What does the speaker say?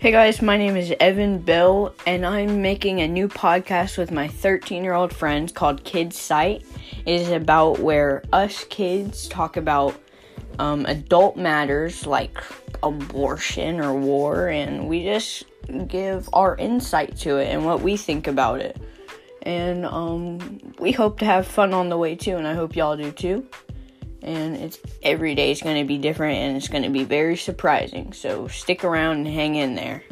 Hey guys, my name is Evan Bill, and I'm making a new podcast with my 13 year old friends called Kids Sight. It is about where us kids talk about um, adult matters like abortion or war, and we just give our insight to it and what we think about it. And um, we hope to have fun on the way too, and I hope y'all do too and it's every day is going to be different and it's going to be very surprising. So stick around and hang in there.